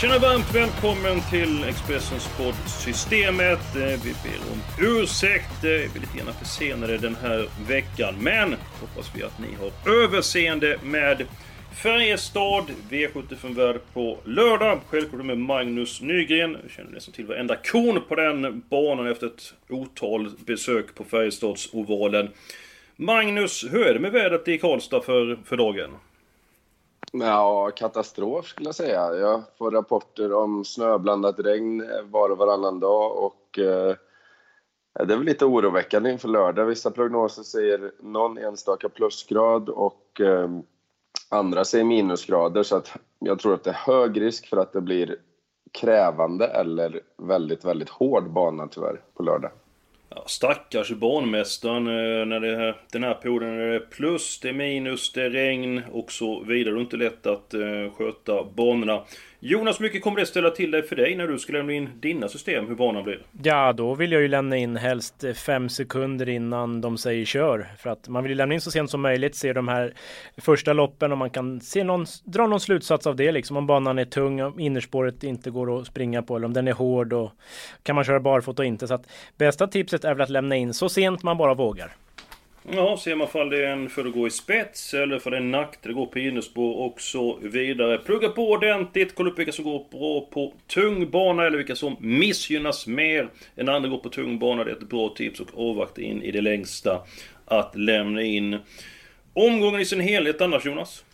Tjena varmt välkommen till Expressens podd Systemet. Eh, vi ber om ursäkt. Eh, vi är lite grann försenade den här veckan. Men hoppas vi att ni har överseende med Färjestad, V75-värld på lördag. Självklart med Magnus Nygren. Jag känner nästan till varenda kon på den banan efter ett otal besök på Färjestadsovalen. Magnus, hur är det med vädret i Karlstad för, för dagen? Ja, katastrof skulle jag säga. Jag får rapporter om snöblandat regn var och varannan dag och eh, det är väl lite oroväckande inför lördag. Vissa prognoser säger någon enstaka plusgrad och eh, andra säger minusgrader så att jag tror att det är hög risk för att det blir krävande eller väldigt, väldigt hård bana tyvärr på lördag. Ja, stackars banmästaren eh, när det den här perioden är det plus, det är minus, det är regn och så vidare. Det är inte lätt att eh, sköta banorna. Jonas, hur mycket kommer det ställa till dig för dig när du ska lämna in dina system, hur banan blir? Ja, då vill jag ju lämna in helst fem sekunder innan de säger kör. För att man vill ju lämna in så sent som möjligt, se de här första loppen och man kan se någon, dra någon slutsats av det liksom. Om banan är tung, om innerspåret inte går att springa på eller om den är hård och kan man köra barfota och inte. Så att bästa tipset är väl att lämna in så sent man bara vågar. Ja, ser man fall det är en för att gå i spets eller för det är en nackdel att gå på innerspår och så vidare. Plugga på ordentligt, kolla upp vilka som går bra på tung bana eller vilka som missgynnas mer än andra går på tung bana. Det är ett bra tips och avvakta in i det längsta att lämna in omgången i sin helhet annars Jonas.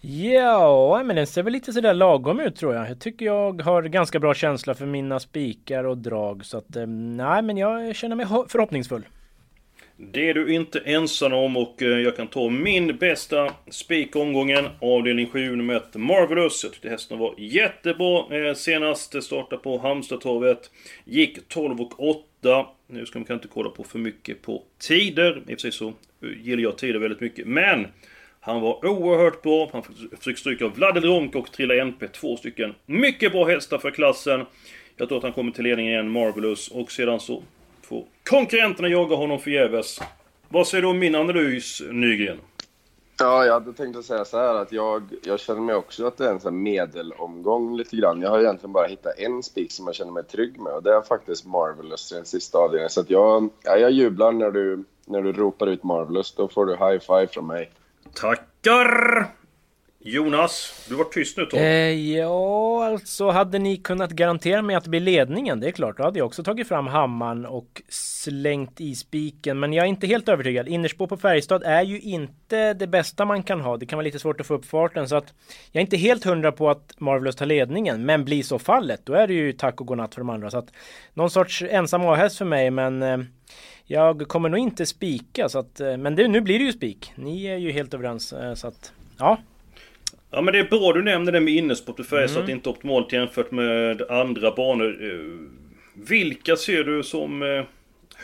Ja, men den ser väl lite sådär lagom ut tror jag. Jag tycker jag har ganska bra känsla för mina spikar och drag. Så att, eh, nej men jag känner mig förhoppningsfull. Det är du inte ensam om och eh, jag kan ta min bästa spik omgången. Avdelning 7, nummer 1, Marvelous. Jag tyckte hästen var jättebra eh, senast. Startade på Halmstadtorvet. Gick 12 och 8. Nu ska man kanske inte kolla på för mycket på tider. I och för sig så eh, gillar jag tider väldigt mycket. Men han var oerhört bra. Han fick stryka av Vlade Dronk och Trilla NP. Två stycken mycket bra hästar för klassen. Jag tror att han kommer till ledningen igen, Marvelous. Och sedan så får konkurrenterna jaga honom förgäves. Vad säger du om min analys, Nygren? Ja, jag hade tänkt att säga så här att jag, jag känner mig också att det är en sån medelomgång lite grann. Jag har egentligen bara hittat en spik som jag känner mig trygg med och det är faktiskt Marvelous i den sista avdelningen. Så att jag, ja, jag jublar när du, när du ropar ut Marvelous. Då får du high five från mig. Tackar! Jonas, du var tyst nu Tom. Eh, ja, alltså hade ni kunnat garantera mig att det blir ledningen, det är klart, då hade jag också tagit fram hammaren och slängt i spiken. Men jag är inte helt övertygad. Innerspår på Färjestad är ju inte det bästa man kan ha. Det kan vara lite svårt att få upp farten så att jag är inte helt hundra på att Marvelous tar ledningen. Men blir så fallet, då är det ju tack och godnatt för de andra. Så att någon sorts ensam A-häst för mig, men eh, jag kommer nog inte spika. Så att, eh, men det, nu blir det ju spik. Ni är ju helt överens. Eh, så att, ja. Ja men det är bra du nämner det med innersport för Färjestad, mm. att det inte är optimalt jämfört med andra banor. Eh, vilka ser du som eh,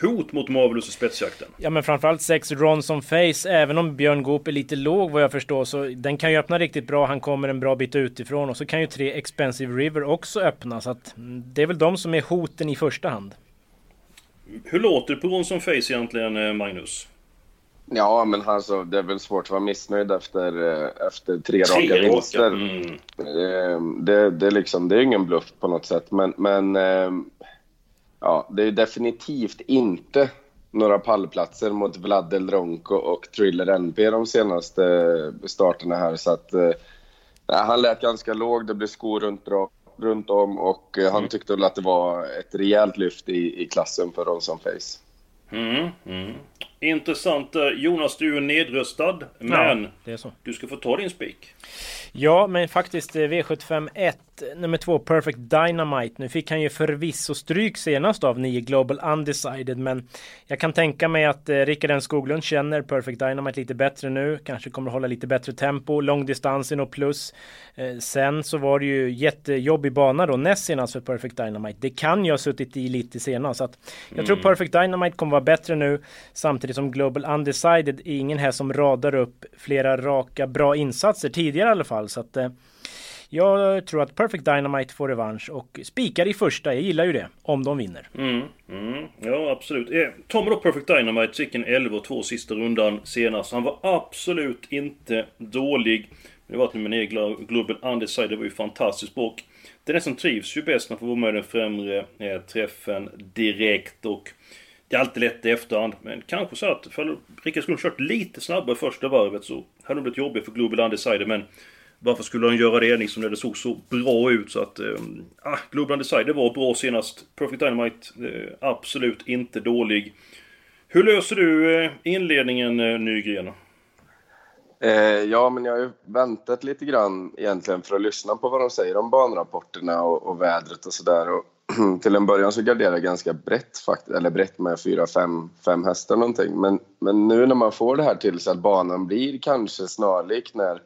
hot mot Marvelous och spetsjakten? Ja men framförallt 6 Ronson Face, även om Björn Goop är lite låg vad jag förstår så den kan ju öppna riktigt bra, han kommer en bra bit utifrån och så kan ju 3 Expensive River också öppna så att mm, det är väl de som är hoten i första hand. Hur låter det på Ronson Face egentligen eh, Magnus? Ja, men alltså, det är väl svårt att vara missnöjd efter, eh, efter tre, tre raka vinster. Mm. Eh, det, det, är liksom, det är ingen bluff på något sätt, men, men eh, ja, det är definitivt inte några pallplatser mot Vlad Ronco och Thriller NP de senaste starterna här. Så att, han lät ganska låg, det blev skor runt, runt om och han mm. tyckte väl att det var ett rejält lyft i, i klassen för Ronson Face. Mm, mm. Intressant där. Jonas, du är nedröstad. Men ja, det är så. du ska få ta din spik. Ja, men faktiskt V75 1 nummer två, Perfect Dynamite. Nu fick han ju förvisso stryk senast av 9 Global Undecided, men jag kan tänka mig att eh, Rickard N Skoglund känner Perfect Dynamite lite bättre nu. Kanske kommer att hålla lite bättre tempo, långdistansen och plus. Eh, sen så var det ju jättejobbig bana då näst senast för Perfect Dynamite. Det kan ju ha suttit i lite senast, så att jag mm. tror Perfect Dynamite kommer vara bättre nu, samtidigt som Global Undecided är ingen här som radar upp flera raka bra insatser tidigare i alla fall, så att eh, jag tror att Perfect Dynamite får revansch och spikar i första. Jag gillar ju det. Om de vinner. Mm, mm, ja, absolut. Eh, tar man då Perfect Dynamite gick en 11 och 2 sista rundan senast. Han var absolut inte dålig. Det var att nummer 9 Global Undecided var ju fantastiskt bra. Den är som trivs ju bäst när man får vara med i den främre eh, träffen direkt och det är alltid lätt i efterhand, men kanske så att ifall Rickard skulle kört lite snabbare första varvet så hade det blivit jobbigt för Global Undecided, men varför skulle han göra det liksom när det såg så bra ut så att... Eh, ah, Global Decider var bra senast. Perfect Dynamite, äh, absolut inte dålig. Hur löser du äh, inledningen eh, Nygren? Ja, men jag har ju väntat lite grann egentligen för att lyssna på vad de säger om banrapporterna och, och vädret och sådär. till en början så garderade jag ganska brett, faktiskt, eller brett med fyra, fem, fem hästar någonting. Men, men nu när man får det här till sig att banan blir kanske snarlik när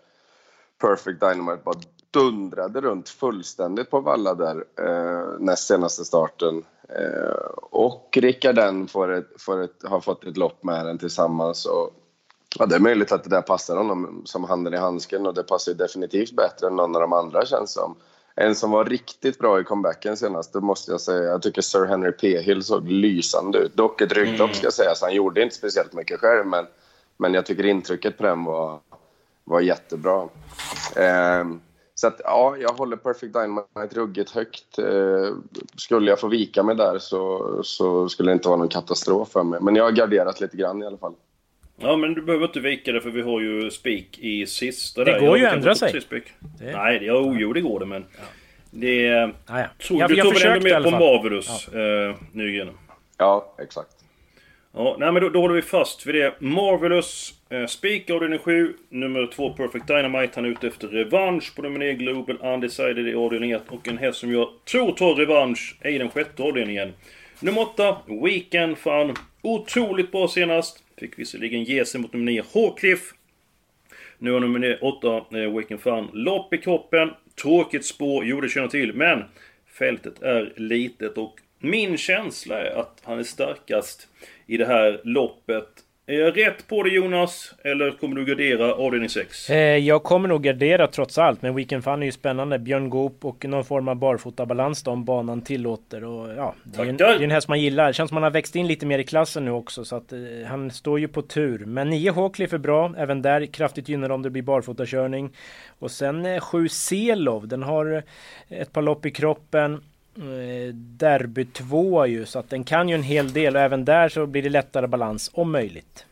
Perfect Dynamite bara dundrade runt fullständigt på Valla där eh, näst senaste starten. Eh, och Rickarden får ett, får ett, har fått ett lopp med den tillsammans. Och, ja, det är möjligt att det där passar honom som handen i handsken och det passar definitivt bättre än någon av de andra känns som. En som var riktigt bra i comebacken senast, det måste jag säga. Jag tycker Sir Henry P. Hill såg lysande ut. Dock ett rygglopp mm. ska jag säga, så han gjorde inte speciellt mycket själv. Men, men jag tycker intrycket på den var, var jättebra. Eh, så att, ja, jag håller Perfect Dynamite ruggigt högt. Eh, skulle jag få vika mig där så, så skulle det inte vara någon katastrof för mig. Men jag har garderat lite grann i alla fall. Ja, men du behöver inte vika det för vi har ju spik i sista det där. Går ju att ändra sig. Det... Nej, det, jo, jo, det går det men... Ja. Det... Ah, ja. Tror, jag, du tog väl ändå med på Marvelous, ja. eh, Nygren? Ja, exakt. Ja, nej men då, då håller vi fast vid det. Marvelous, eh, Speak avdelning 7, nummer 2 Perfect Dynamite. Han är ute efter revansch på nummer 9 Global Undecided i avdelning 1. Och en häst som jag tror tar revansch i den sjätte avdelningen. Nummer 8, Weekend Fun. Otroligt bra senast. Fick visserligen ge sig mot nummer 9 Håkliff. Nu har nummer 8, eh, Waken Fun, lopp i kroppen. Tråkigt spår, jo det känner till. Men fältet är litet och min känsla är att han är starkast i det här loppet. Är jag rätt på det Jonas? Eller kommer du gardera avdelning 6? Eh, jag kommer nog gardera trots allt. Men Weekend Fun är ju spännande. Björn Goop och någon form av barfotabalans då om banan tillåter. Och, ja, det, är en, det är en häst man gillar. Det känns som han har växt in lite mer i klassen nu också. Så att eh, han står ju på tur. Men 9 Hawcliffe är bra. Även där kraftigt gynnar om det blir barfotakörning. Och sen eh, 7 Selov. Den har eh, ett par lopp i kroppen. Eh, derby 2 ju så att den kan ju en hel del och även där så blir det lättare balans om möjligt.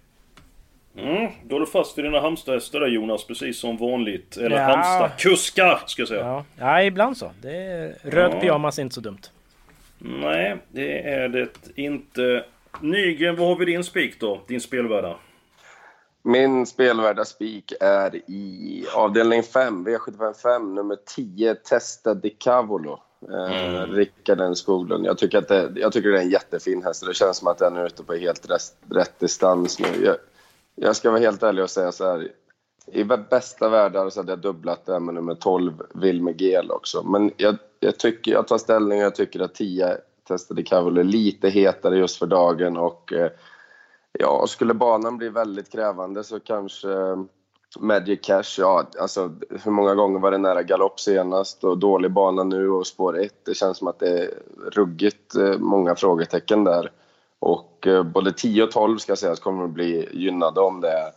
Mm, då är du fast vid dina Halmstadhästar där Jonas, precis som vanligt. Eller ja. Halmstad-kuskar, ska jag säga. Ja. ja, ibland så. Det är, röd ja. pyjamas är inte så dumt. Nej, det är det inte. Nygren, vad har vi din spik då? Din spelvärda? Min spelvärda spik är i avdelning 5, V755, nummer 10, Testa di Cavolo. Eh, mm. Rickard Skoglund. Jag tycker, att det, jag tycker det är en jättefin häst. Det känns som att den är ute på helt rätt, rätt distans nu. Jag, jag, ska vara helt ärlig och säga så här. I bästa världar så hade jag dubblat det med nummer 12, Wilmer Gel också. Men jag, jag, tycker, jag tar ställning och jag tycker att 10 testade Cavalry är lite hetare just för dagen. Och eh, ja, skulle banan bli väldigt krävande så kanske Magic Cash, ja, alltså hur många gånger var det nära galopp senast och dålig bana nu och spår 1. Det känns som att det är ruggigt eh, många frågetecken där. Och eh, både 10 och 12 ska sägas kommer att bli gynnade om det är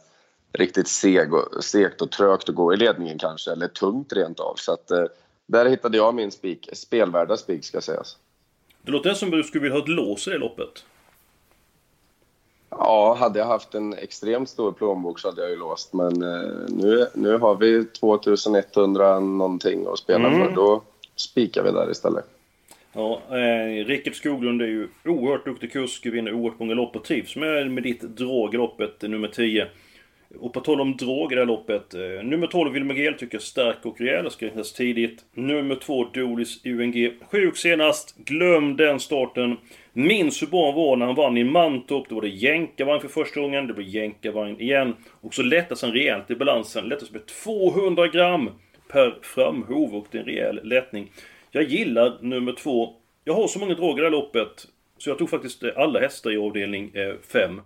riktigt seg och, segt och trögt att gå i ledningen kanske, eller tungt rent av. Så att, eh, där hittade jag min spik, spelvärda spik ska sägas. Det låter som att du skulle vilja ha ett lås i det loppet. Ja, hade jag haft en extremt stor plånbok så hade jag ju låst. Men eh, nu, nu har vi 2100 någonting att spela mm. för. Då spikar vi där istället. Ja, eh, Rickard Skoglund är ju oerhört duktig kusk, vinner oerhört många lopp och trivs med, med ditt drag loppet nummer 10. Och på tal om drag i det här loppet. Eh, nummer 12 Wilmer Gel tycker jag stark och rejäl, ska räknas tidigt. Nummer 2 Dolis UNG, sjuk senast. Glöm den starten. Minns hur bra han var när han vann i Mantorp. Då var det jänkarvagn för första gången, det blir jänkarvagn igen. Och så lättas han rejält i balansen. Lättas med 200 gram per framhov och det är en rejäl lättning. Jag gillar nummer 2. Jag har så många drag i det här loppet. Så jag tog faktiskt eh, alla hästar i avdelning eh, 5.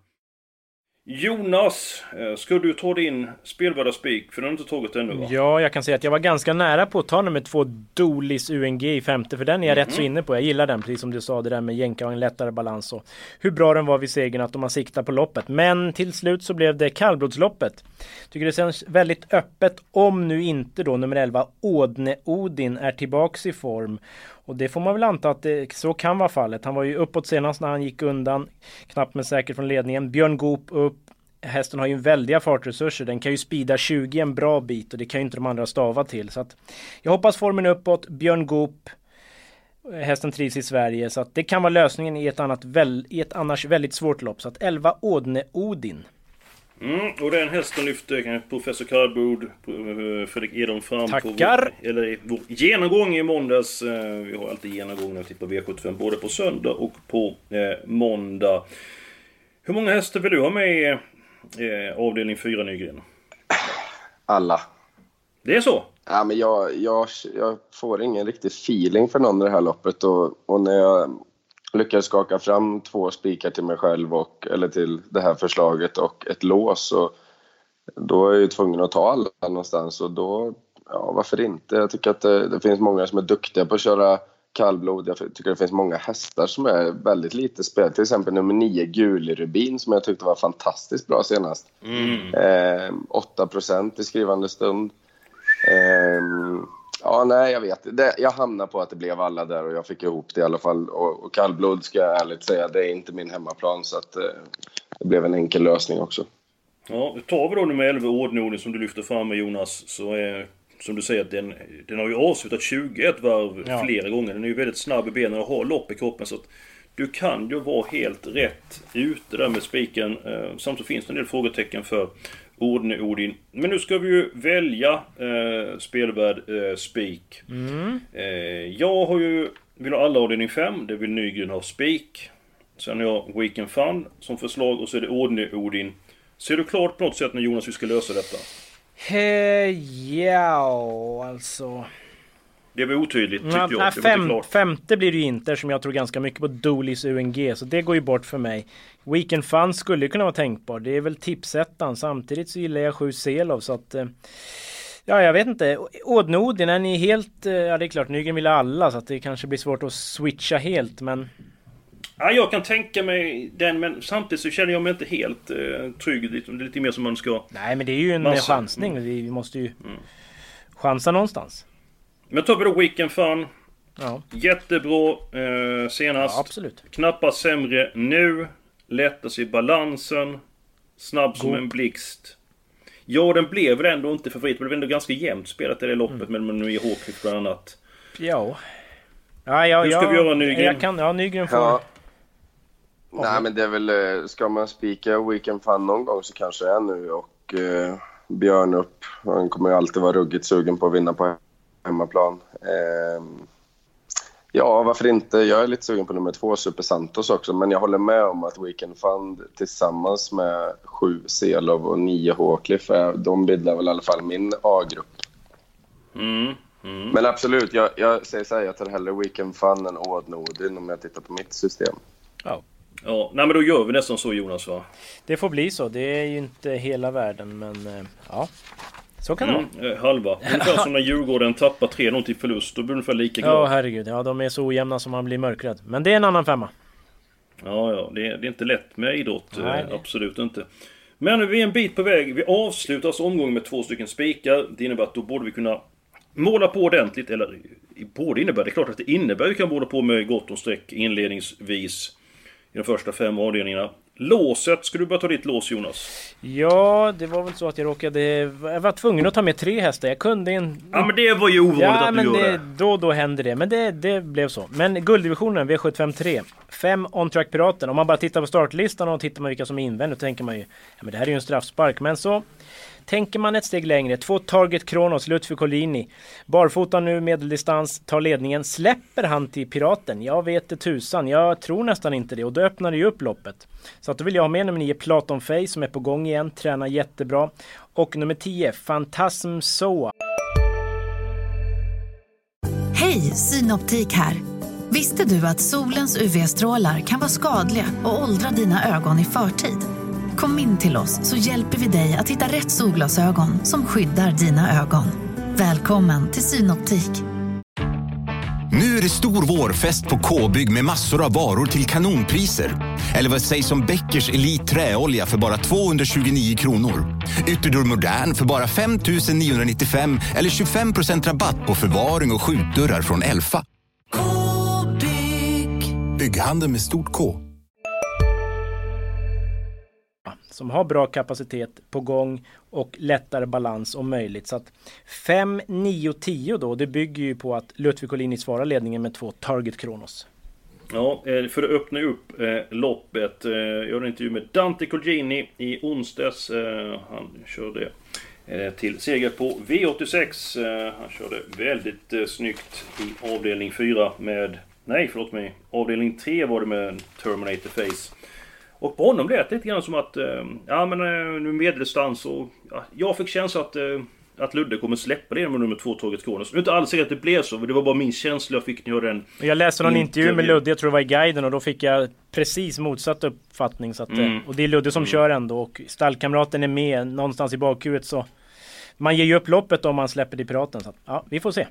Jonas, eh, ska du ta din spelvärda spik? För den har inte tagit ännu va? Ja, jag kan säga att jag var ganska nära på att ta nummer två Dolis UNG i femte. För den är jag mm. rätt så mhm. inne på. Jag gillar den, precis som du sa. Det där med jänka och en lättare balans och hur bra den var vid segern. Att de har siktat på loppet. Men till slut så blev det kallblodsloppet. Tycker det känns väldigt öppet. Om nu inte då nummer 11 Ådne Odin är tillbaks i form. Och det får man väl anta att det, så kan vara fallet. Han var ju uppåt senast när han gick undan. Knappt men säkert från ledningen. Björn Goop upp. Hästen har ju väldiga fartresurser. Den kan ju spida 20 en bra bit och det kan ju inte de andra stava till. Så att jag hoppas formen uppåt. Björn Goop. Hästen trivs i Sverige så att det kan vara lösningen i ett, annat väl, i ett annars väldigt svårt lopp. Så att 11 Ådne Odin. Mm, och den hästen lyfte professor Kardbord, eh, Fredrik Edholm fram Tackar! På, eller i vår genomgång i måndags. Eh, vi har alltid genomgång när vi tittar på V75 både på söndag och på eh, måndag. Hur många hästar vill du ha med i eh, avdelning 4 Nygren? Alla. Det är så? Ja, men jag, jag, jag får ingen riktig feeling för någon i det här loppet och, och när jag lyckades skaka fram två spikar till mig själv och, eller till det här förslaget och ett lås. Och då är jag ju tvungen att ta alla någonstans och då, ja varför inte? Jag tycker att det, det finns många som är duktiga på att köra kallblod. Jag tycker det finns många hästar som är väldigt lite spel. Till exempel nummer 9, Gulrubin, som jag tyckte var fantastiskt bra senast. Mm. Eh, 8 i skrivande stund. Eh, Ja, nej, jag vet. Det, jag hamnar på att det blev alla där och jag fick ihop det i alla fall. Och, och kallblod ska jag ärligt säga, det är inte min hemmaplan så att eh, det blev en enkel lösning också. Ja, tar vi då nummer 11, Ordnorden, som du lyfter fram med Jonas, så är som du säger, den, den har ju avslutat 21 varv ja. flera gånger. Den är ju väldigt snabb i benen och har lopp i kroppen. Så att du kan ju vara helt rätt ute där med spiken. Eh, samtidigt finns det en del frågetecken för Odin Odin. Men nu ska vi ju välja eh, spelvärd eh, spik. Mm. Eh, jag har ju... Vill ha alla avdelning 5. Det vill Nygren ha spik. Sen har jag Weekend Fun som förslag och så är det Odin Odin. Ser du klart på något sätt när Jonas vi ska lösa detta? Hey, ja, alltså... Det var otydligt tyckte ja, jag. Nej, fem, femte blir det ju inte som jag tror ganska mycket på Dolis UNG. Så det går ju bort för mig. Weekend Fun skulle kunna vara tänkbar. Det är väl tipsettan. Samtidigt så gillar jag 7 Selov så att... Eh, ja, jag vet inte. Ådnodin, är ni helt... Eh, ja, det är klart, Nygren vill alla så att det kanske blir svårt att switcha helt, men... Ja, jag kan tänka mig den, men samtidigt så känner jag mig inte helt eh, trygg. Det är lite mer som man ska... Nej, men det är ju en massa. chansning. Mm. Vi måste ju mm. chansa någonstans. Men tar vi då Weekend Fun. Ja. Jättebra eh, senast. Ja, absolut. Knappast sämre nu. Lättas i balansen. Snabb God. som en blixt. Ja, den blev väl ändå inte favorit. Men det blev ändå ganska jämnt spelat i det loppet. Mm. Men nu i Håkvik bland annat. Ja. Ja, ja, Hur ska ja, vi göra Nygren? Jag kan, ja, Nygren får... Ja. Nej, men det är väl... Eh, ska man spika Weekend Fun någon gång så kanske det är nu. Och eh, Björn upp. Han kommer ju alltid vara ruggigt sugen på att vinna på hemmaplan. Eh, ja, varför inte? Jag är lite sugen på nummer två, Super Santos också, men jag håller med om att Weekend Fund tillsammans med sju Selov och nio Håkliff, de bildar väl i alla fall min A-grupp. Mm, mm. Men absolut, jag, jag säger så här, jag tar hellre Weekend Fun än Odd Nordin om jag tittar på mitt system. Ja. Ja, nej men då gör vi nästan så Jonas va? Det får bli så. Det är ju inte hela världen men eh, ja. Så kan det mm, vara. Eh, halva. Ungefär som när Djurgården tappar 3-0 till förlust. Då blir det ungefär lika glad. Ja, herregud. Ja, de är så ojämna som man blir mörkrädd. Men det är en annan femma. Ja, ja. Det är, det är inte lätt med idrott. Nej, eh, absolut inte. Men vi är en bit på väg. Vi avslutar alltså omgången med två stycken spikar. Det innebär att då borde vi kunna måla på ordentligt. Eller borde innebär, det är klart att det innebär att vi kan måla på med gott och streck inledningsvis. I de första fem avdelningarna. Låset, ska du bara ta ditt lås Jonas? Ja, det var väl så att jag råkade... Jag var tvungen att ta med tre hästar. Jag kunde en... Ja men det var ju ovanligt Ja, att du men gjorde det, det. då och då händer det. Men det, det blev så. Men gulddivisionen V753. Fem on-track Piraten. Om man bara tittar på startlistan och tittar man vilka som är invändigt. Då tänker man ju... Ja men det här är ju en straffspark. Men så... Tänker man ett steg längre, två Target Kronos, Lutfi Collini. Barfota nu, medeldistans, tar ledningen. Släpper han till Piraten? Jag vet det tusan, jag tror nästan inte det. Och då öppnar det ju upp loppet. Så att då vill jag ha med nummer 9, Platon Fey, som är på gång igen, tränar jättebra. Och nummer 10, Fantasm Soa. Hej, Synoptik här. Visste du att solens UV-strålar kan vara skadliga och åldra dina ögon i förtid? Kom in till oss så hjälper vi dig att hitta rätt solglasögon som skyddar dina ögon. Välkommen till Synoptik. Nu är det stor vårfest på K-bygg med massor av varor till kanonpriser. Eller vad sägs om Bäckers Elite Träolja för bara 229 kronor? Ytterdörr Modern för bara 5 995 eller 25% rabatt på förvaring och skjutdörrar från Elfa. K-bygg. Bygghandeln med stort K. som har bra kapacitet på gång och lättare balans om möjligt. Så att 5, 9, 10 då, det bygger ju på att Ludvig Collini svarar ledningen med två Target Kronos. Ja, eh, för att öppna upp eh, loppet. Eh, jag gjorde en intervju med Dante Colgjini i onsdags. Eh, han körde eh, till seger på V86. Eh, han körde väldigt eh, snyggt i avdelning 4 med... Nej, förlåt mig. Avdelning 3 var det med Terminator Face. Och på honom lät det lite grann som att... Eh, ja men eh, nu medeldistans och... Ja, jag fick känslan att... Eh, att Ludde kommer släppa det med nummer två Torget Kronos. Nu är inte alls säkert att det blev så, för det var bara min känsla jag fick när jag den Jag läste någon intervju med. Ludde, jag tror det var i guiden och då fick jag precis motsatt uppfattning. Så att, eh, Mm. Och det är Ludde som kör ändå och stallkamraten är med någonstans i bakhuvudet så man ger ju upp loppet om man släpper till Piraten. Så ja, vi får se.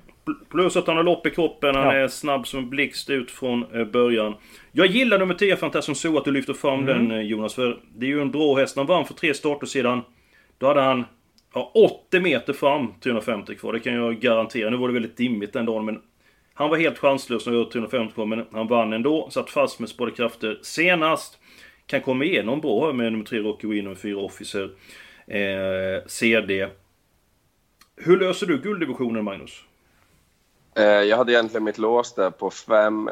Plus att han har lopp i kroppen, han Ja. är snabb som blixt ut från eh, början. Jag gillar nummer 10 Fantasm så att du lyfter fram Mm. den eh, Jonas, för det är ju en bra häst. Han vann för tre starter sedan. Då hade han ja, 80 meter fram, 350 kvar. Det kan jag garantera. Nu var det väldigt dimmigt den dagen, men han var helt chanslös när jag 350 kvar, men han vann ändå. Satt fast med spårade krafter senast. Kan komma igenom bra med nummer 3 Rocky Win och 4 Officer. Eh, CD. Hur löser du gulddivisionen Magnus? Eh, Jag hade egentligen mitt lås där på 5-9.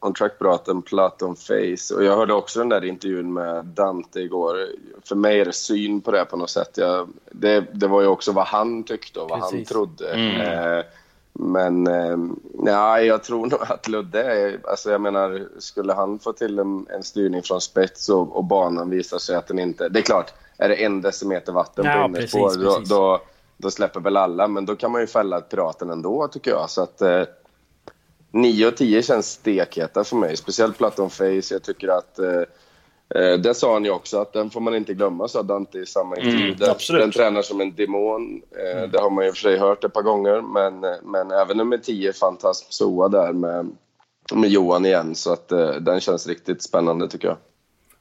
On track Braten, Platon Face. Och jag hörde också den där intervjun med Dante igår. För mig är det syn på det på något sätt. Jag, det, det var ju också vad han tyckte och vad han Precis. trodde. Mm. Eh, men eh, nej, jag tror nog att Ludde är... Alltså jag menar, skulle han få till en, en styrning från spets och, och banan visar sig att den inte... Det är klart, är det en decimeter vatten Ja, på innerspår, precis, då, då, då släpper väl alla. Men då kan man ju fälla piraten ändå, tycker jag. Så att... Eh, 9 och 10 känns stekheta för mig, speciellt Platon Face. Jag tycker att... Eh, eh, det sa han ju också, att den får man inte glömma, sa Dante i samma intervju. Mm, den, tränar som en demon. Eh, Det har man ju för sig hört ett par gånger. Men, eh, men även nummer 10, Fantasm Soa där med, med Johan igen. Så att eh, den känns riktigt spännande tycker jag.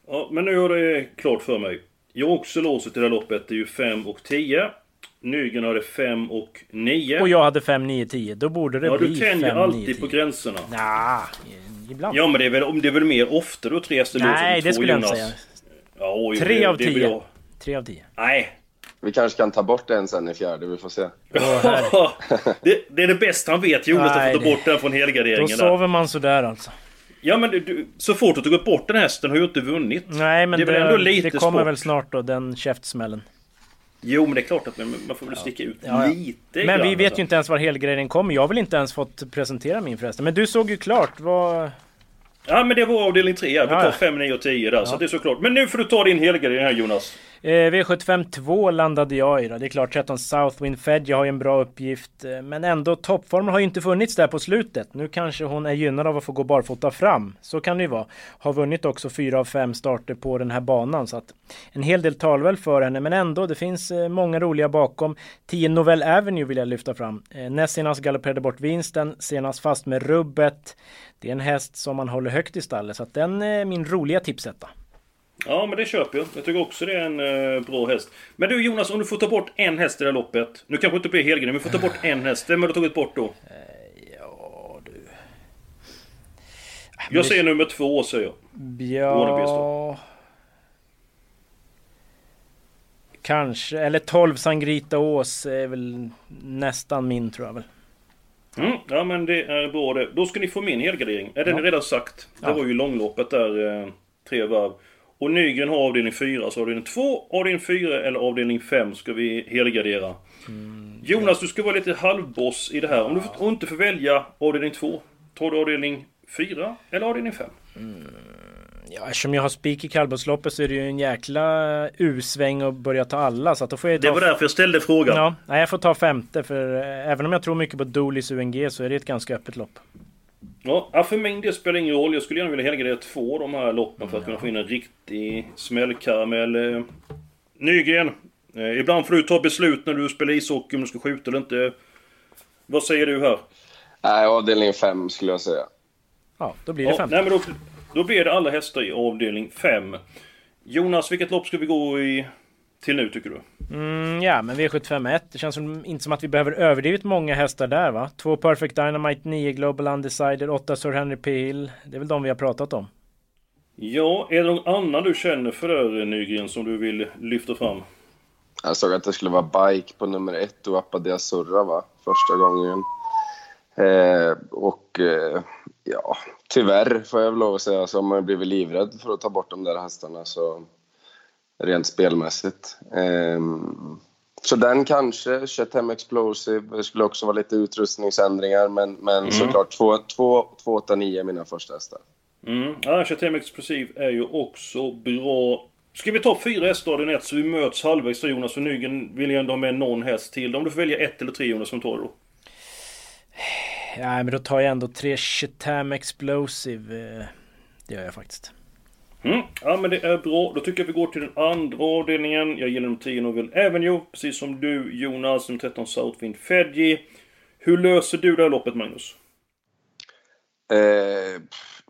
Ja, men nu har det klart för mig. Jag också låset i det här loppet. Det är ju 5 och 10. Nygren hade 5 och 9. Och jag hade 5, 9, 10. Då borde det Ja, bli du 5, 9, 10. tänjer alltid på gränserna. Nja, ibland. Ja, men det är väl, om det är väl mer ofta du har tre hästar lås Nej, det skulle jag inte Jonas? säga. Ja, oj, Tre det, av tio. jag- 3 av 10. Nej. Vi kanske kan ta bort en sen i fjärde, vi får se. det, det är det bästa han vet Jonas, att få ta det- bort den från Då helgarderingen. där. sover man sådär alltså. Ja, men du- du, så fort du tagit bort den hästen har ju inte vunnit. Nej men det det, ändå lite det kommer sport. väl snart då, den käftsmällen. Jo, men det är klart att man, får väl sticka ut Ja, lite Men vi vet alltså. ju inte ens var helgrejen kommer. Jag har väl inte ens fått presentera min förresten. Men du såg ju klart vad... Ja, men det var avdelning 3. Vi tar ja. 5, 9 och 10 där, så det är såklart. Men nu får du ta din helgardering här Jonas. Eh, V75 2 landade jag i då. Det är klart 13 Southwind Fed, jag har ju en bra uppgift. Eh, men ändå toppformen har ju inte funnits där på slutet. Nu kanske hon är gynnad av att få gå barfota fram. Så kan det ju vara. Har vunnit också fyra av fem starter på den här banan. Så att en hel del talar väl för henne. Men ändå, det finns eh, många roliga bakom. 10 Novell Avenue vill jag lyfta fram. Eh, Näst senast galopperade bort vinsten. Senast fast med rubbet. Det är en häst som man håller högt i stallet. Så att den är min roliga tipsetta. Ja, men det köper jag. Jag tycker också det är en eh, bra häst. Men du Jonas, om du får ta bort en häst i det här loppet. Nu kanske inte blir helgardering, men vi får ta bort en häst. Vem har du tagit bort då? Ja, du. Jag säger nummer två, säger jag. Ja... kanske. Eller 12 Sangrita Ås är väl nästan min tror jag väl. Mm, ja men det är bra det. Då ska ni få min helgardering. Är den Ja. redan sagt? Det Ja. var ju långloppet där, eh, tre varv. Och Nygren har avdelning 4, så avdelning 2, avdelning 4 eller avdelning 5 ska vi helgardera. Jonas, du ska vara lite halvboss i det här. Om du får- inte får välja avdelning 2, tar du avdelning 4 eller avdelning 5? Ja, eftersom jag har spik i kallblodsloppet så är det ju en jäkla U-sväng att börja ta alla. Så att då får jag ta... Det var därför jag ställde frågan. Ja, nej, jag får ta femte för eh, även om jag tror mycket på Dolis UNG så är det ett ganska öppet lopp. Ja, ja, för min del spelar det ingen roll. Jag skulle gärna vilja helgardera två av de här loppen för att kunna få in en riktig smällkaramell. Eh, Nygren, eh, ibland får du ta beslut när du spelar ishockey om du ska skjuta eller inte. Vad säger du här? Nej, avdelning 5 skulle jag säga. Ja, då blir det Ja, femte. nej, men då, då blir det alla hästar i avdelning 5. Jonas, vilket lopp ska vi gå i till nu tycker du? Mm, ja, men V751. Det känns som, inte som att vi behöver överdrivet många hästar där va? Två Perfect Dynamite, 9 Global Undecided, 8 Sir Henry P. Hill. Det är väl de vi har pratat om. Ja, är det någon annan du känner för Nygren som du vill lyfta fram? Jag såg att det skulle vara bike på nummer ett och Appadia Surra va? Första gången. Eh, och eh, ja, tyvärr får jag väl lov att säga så har man blivit livrädd för att ta bort de där hästarna så rent spelmässigt. Eh, så den kanske, Chatham Explosive, det skulle också vara lite utrustningsändringar men, men Mm. såklart 289 är mina första hästar. Mm. Ja, Chatham Explosiv är ju också bra. Ska vi ta fyra hästar av den ett så vi möts halvvägs Jonas och Nygren vill ju ändå ha med någon häst till. Om du får välja ett eller tre Jonas, som tar du då? Ja, men då tar jag ändå tre Chetam Explosive. eh, Det gör jag faktiskt. Mm. Ja men det är bra. Då tycker jag vi går till den andra avdelningen. Jag gillar nummer 10 Novel Avenue. Precis som du Jonas. Nummer 13 Southwind Fedji. Hur löser du det här loppet Magnus? Eh,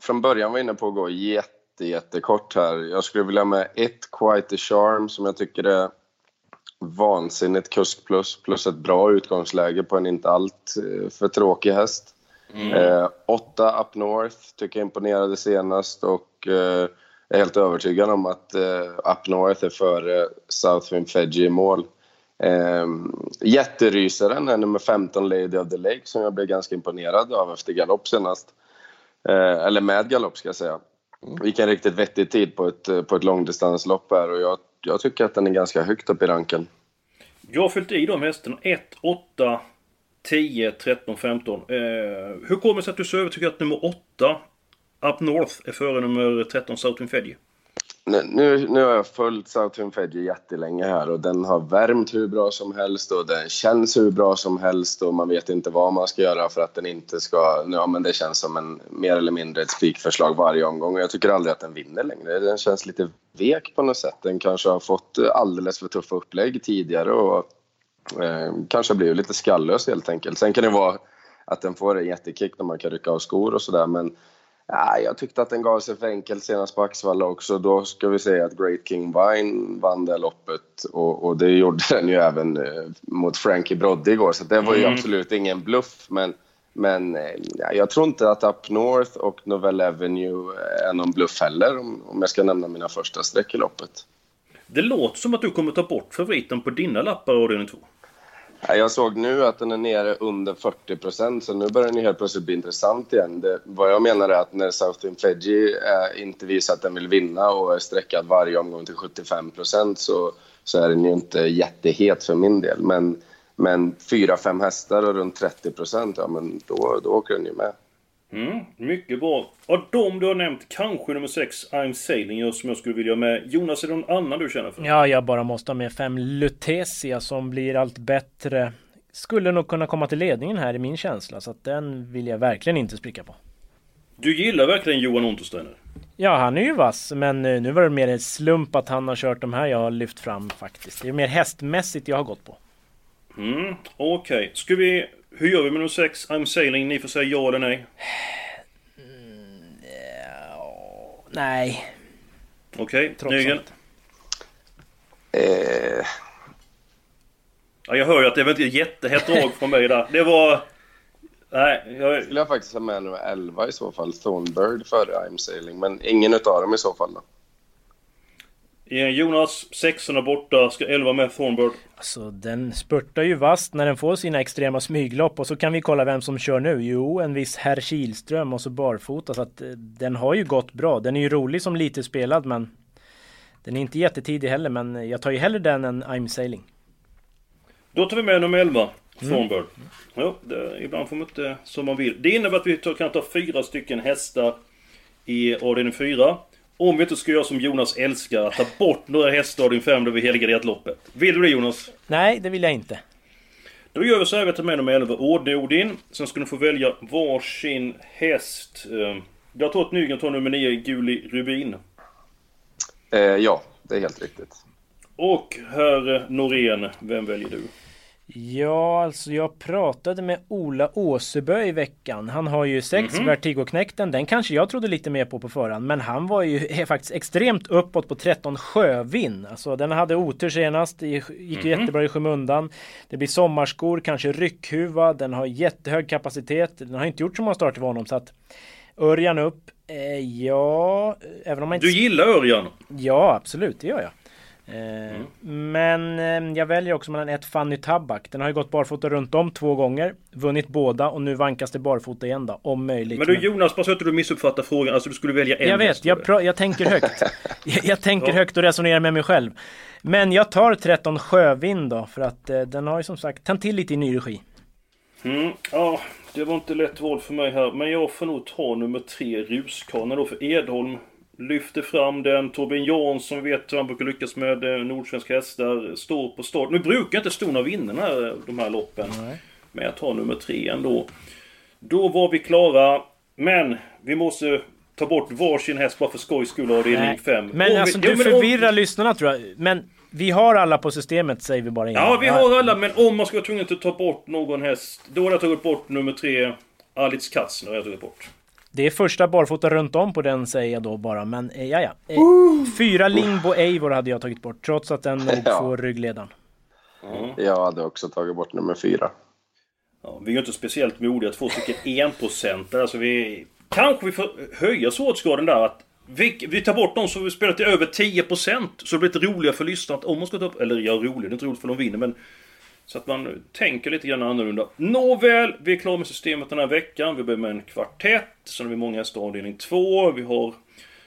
från början var jag inne på att gå jätte, jättekort här. Jag skulle vilja med ett Quite a Charm som jag tycker är vansinnigt kusk plus, plus ett bra utgångsläge på en inte allt eh, för tråkig häst. Eh, åtta Up North tycker jag imponerade senast och eh, är helt övertygad om att eh, Up North är före Southwind Fedji i mål. Eh, jätterysaren är nummer 15 Lady of the Lake som jag blev ganska imponerad av efter galopp senast. Eh, eller med galopp ska jag säga. Gick en riktigt vettig tid på ett, eh, på ett långdistanslopp här och jag, jag tycker att den är ganska högt upp i ranken. Jag har fyllt i de hästarna 1, 8, 10, 13, 15. Eh, hur kommer det sig att du så övertygad att nummer 8 Up North är före nummer 13 Southwind Fedji? Nu, nu, har jag följt Southern Fedji jättelänge här och den har värmt hur bra som helst och den känns hur bra som helst och man vet inte vad man ska göra för att den inte ska... Ja, men det känns som en mer eller mindre ett spikförslag varje omgång och jag tycker aldrig att den vinner längre. Den känns lite vek på något sätt. Den kanske har fått alldeles för tuffa upplägg tidigare och eh, kanske blivit lite skallös helt enkelt. Sen kan det vara att den får en jättekick när man kan rycka av skor och sådär men Ja, jag tyckte att den gav sig för enkelt senast på Axvalla också. Då ska vi säga att Great King Vine vann det loppet och, och det gjorde den ju även eh, mot Frankie Brodde igår. Så det var ju Mm. absolut ingen bluff. Men, men eh, ja, jag tror inte att Up North och Novell Avenue är någon bluff heller om, om jag ska nämna mina första streck i loppet. Det låter som att du kommer ta bort favoriten på dina lappar avdelning 2. Jag såg nu att den är nere under 40 procent, så nu börjar den helt plötsligt bli intressant igen. Det, vad jag menar är att när Southern Fedji eh, inte visar att den vill vinna och är sträckad varje omgång till 75 procent så, så är den ju inte jättehet för min del. Men, men 4-5 hästar och runt 30 procent, ja men då, då åker den ju med. Mm, mycket bra. Av de du har nämnt, kanske nummer 6 I'm Sailing som jag skulle vilja ha med. Jonas, är det någon annan du känner för? Ja, jag bara måste ha med fem Lutetia som blir allt bättre. Skulle nog kunna komma till ledningen här i min känsla, så att den vill jag verkligen inte spricka på. Du gillar verkligen Johan Untersteiner? Ja, han är ju vass, men eh, nu var det mer en slump att han har kört de här jag har lyft fram faktiskt. Det är mer hästmässigt jag har gått på. Mm, okej. Ska vi... Hur gör vi med nummer 6 I'm Sailing? Ni får säga ja eller nej. Nej, Okej, trots Nygren? Eh, Ja, jag hör ju att det var inte ett jättehett drag från mig där. Det var... Nej, jag... skulle jag faktiskt ha med nummer 11 i så fall, Thornbird före I'm Sailing, men ingen utav dem i så fall då. Jonas, sexorna borta, ska 11 med Thornbird. Alltså den spurtar ju vast när den får sina extrema smyglopp och så kan vi kolla vem som kör nu. Jo, en viss herr Kihlström och så barfota så att eh, den har ju gått bra. Den är ju rolig som lite spelad men den är inte jättetidig heller men jag tar ju hellre den än I'm sailing. Då tar vi med nummer 11, Thornbird. Mm. Ja, det, ibland får man inte som man vill. Det innebär att vi kan ta fyra stycken hästar i avdelning 4. Om vi inte ska göra som Jonas älskar, att ta bort några hästar av din fem då vi helgarderat loppet. Vill du det Jonas? Nej, det vill jag inte. Då gör vi så här, vi tar med nummer 11, Ordne-Odin. Sen ska ni få välja varsin häst. Jag tror att Nygren tar nummer 9, Guli Rubin. Eh, ja, det är helt riktigt. Och herr Norén, vem väljer du? Ja, alltså jag pratade med Ola Åsebö i veckan. Han har ju sex mm -hmm. Vertigoknäkten. Den kanske jag trodde lite mer på på förhand. Men han var ju faktiskt extremt uppåt på 13 sjövinn. Alltså den hade otur senast. Gick mm -hmm. jättebra i skymundan. Det blir sommarskor, kanske ryckhuva. Den har jättehög kapacitet. Den har inte gjort så många starter för honom. Så att Örjan upp. Eh, ja, även om man inte... Du gillar Örjan? Ja, absolut. Det gör jag. Mm. Men eh, jag väljer också mellan ett Fanny Tabak. Den har ju gått barfota runt om två gånger. Vunnit båda och nu vankas det barfota igen då. Om möjligt. Men du Jonas, bara så att du missuppfattar frågan. Alltså du skulle välja en Jag vet, jag, jag, tänker högt. jag, jag tänker ja. högt och resonerar med mig själv. Men jag tar 13 Sjövind då. För att eh, den har ju som sagt tänt till lite i ny regi. Mm, ja, det var inte lätt val för mig här. Men jag får nog ta nummer tre, Ruskana då för Edholm lyfter fram den. Torbjörn Jansson vet hur han brukar lyckas med eh, nordsvenska hästar. Står på start. Nu brukar inte stå några vinnarna de här loppen. Nej. Men jag tar nummer tre ändå. Då var vi klara. Men vi måste ta bort varsin häst bara för skojs skull avdelning 5. Men om alltså vi, du ja, förvirrar om... lyssnarna tror jag. Men vi har alla på systemet säger vi bara innan. Ja, vi har alla. Men om man ska vara tvungen att ta bort någon häst. Då har jag tagit bort nummer tre. Alitz Katzner har jag tagit bort. Det är första barfota runt om på den säger jag då bara, men eh, ja ja. Eh, fyra Lingbo Eivor hade jag tagit bort, trots att den nog ja. får ryggledan. Mm. Jag hade också tagit bort nummer fyra. Ja, vi är ju inte speciellt modiga, två stycken enprocentare. Alltså vi... Kanske vi får höja svårighetsgraden där. Att vi, vi tar bort dem så vi spelar till över 10% så det blir lite roligare för lyssnarna om man ska ta upp... Eller ja, roligt, det är inte roligt för de vinner men så att man tänker lite grann annorlunda. Nåväl, vi är klara med systemet den här veckan. Vi börjar med en kvartett. Sen har vi många hästar avdelning 2. Vi har,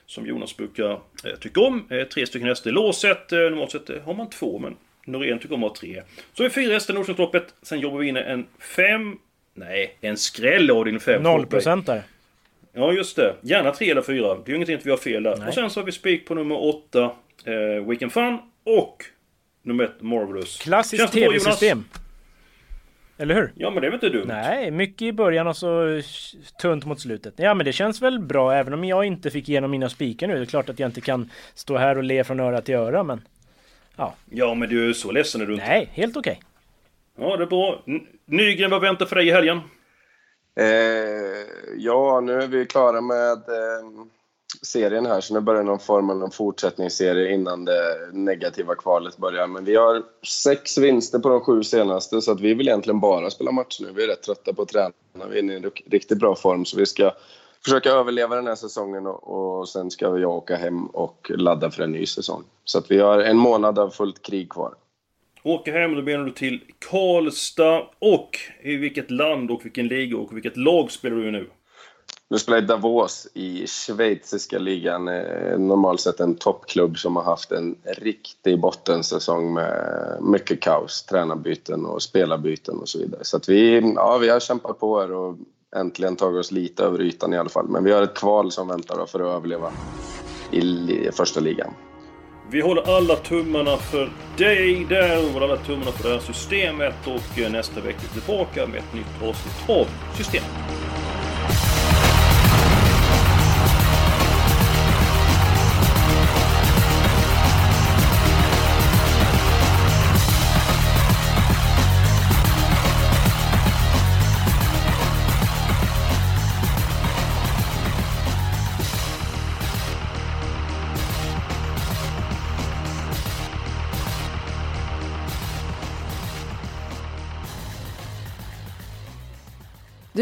som Jonas brukar eh, tycka om, eh, tre stycken hästar i låset. Eh, normalt sett har man två, men Norén tycker om att ha tre. Så har vi fyra hästar i Nordsjöloppet. Sen jobbar vi in en fem... Nej, en skräll avdelning 5. Nollprocentare. Ja, just det. Gärna tre eller fyra. Det är ju ingenting att vi har fel där. Nej. Och sen så har vi spik på nummer 8, eh, Weekend Fun. Och nummer ett, Marvelous. Klassiskt tv-system. Eller hur? Ja men det är väl inte dumt? Nej, mycket i början och så tunt mot slutet. Ja men det känns väl bra även om jag inte fick igenom mina spikar nu. Det är klart att jag inte kan stå här och le från öra till öra men... Ja. Ja men du är så ledsen är du inte? Nej, helt okej. Okay. Ja det är bra. Nygren, vad väntar för dig i helgen? Eh, ja, nu är vi klara med eh, serien här, så nu börjar någon form av någon fortsättningsserie innan det negativa kvalet börjar. Men vi har sex vinster på de sju senaste, så att vi vill egentligen bara spela match nu. Vi är rätt trötta på att träna. Vi är inne i en riktigt bra form, så vi ska försöka överleva den här säsongen och, och sen ska jag åka hem och ladda för en ny säsong. Så att vi har en månad av fullt krig kvar. Åka hem, då menar du till Karlstad och i vilket land och vilken liga och vilket lag spelar du nu? Nu spelar jag Davos i schweiziska ligan. Eh, normalt sett en toppklubb som har haft en riktig bottensäsong med mycket kaos. Tränarbyten och spelarbyten och så vidare. Så att vi, ja, vi har kämpat på här och äntligen tagit oss lite över ytan i alla fall. Men vi har ett kval som väntar för att överleva i första ligan. Vi håller alla tummarna för dig där och håller alla tummarna för det här systemet och eh, nästa vecka tillbaka med ett nytt avsnitt av Systemet.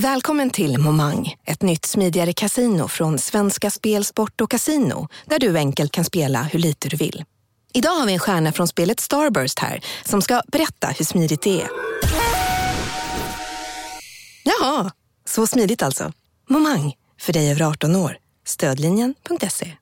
Välkommen till Momang, ett nytt smidigare casino från Svenska Spel, Sport och Casino där du enkelt kan spela hur lite du vill. Idag har vi en stjärna från spelet Starburst här som ska berätta hur smidigt det är. Jaha, så smidigt alltså. Momang, för dig över 18 år. Stödlinjen.se.